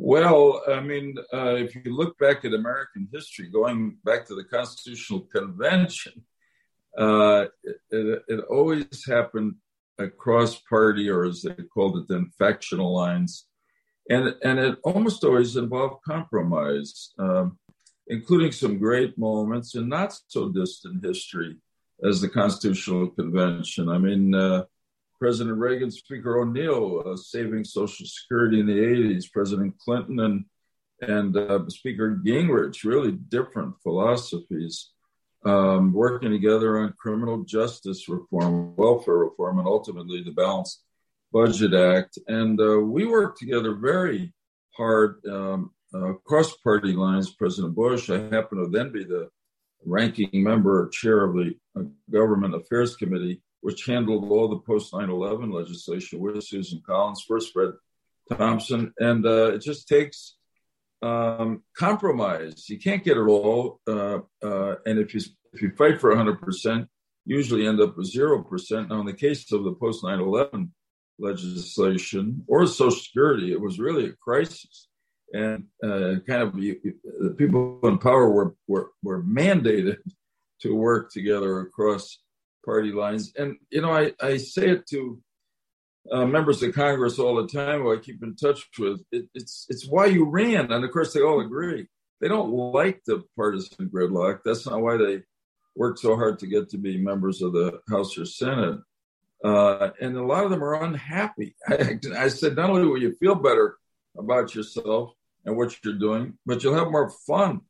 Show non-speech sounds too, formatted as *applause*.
Well, I mean, uh, if you look back at American history, going back to the Constitutional Convention, uh, it, it, always happened across party, or as they called it then, factional lines, and and it almost always involved compromise, um, including some great moments in not so distant history as the Constitutional Convention. I mean. Uh, President Reagan, Speaker O'Neill, uh, saving Social Security in the 80s, President Clinton and and uh, Speaker Gingrich, really different philosophies, um, working together on criminal justice reform, welfare reform, and ultimately the Balanced Budget Act. And uh, we worked together very hard um, uh, across party lines. President Bush, I happen to then be the ranking member or chair of the uh, Government Affairs Committee which handled all the post 9 11 legislation with Susan Collins, first Fred Thompson. And uh, it just takes um, compromise. You can't get it all. Uh, uh, and if you, if you fight for 100%, you usually end up with 0%. Now, in the case of the post 9 11 legislation or Social Security, it was really a crisis. And uh, kind of you, the people in power were, were, were mandated to work together across party lines. And, you know, I, I say it to uh, members of Congress all the time who I keep in touch with. It, it's, it's why you ran. And of course, they all agree. They don't like the partisan gridlock. That's not why they worked so hard to get to be members of the House or Senate. Uh, and a lot of them are unhappy. *laughs* I, I said, not only will you feel better about yourself and what you're doing, but you'll have more fun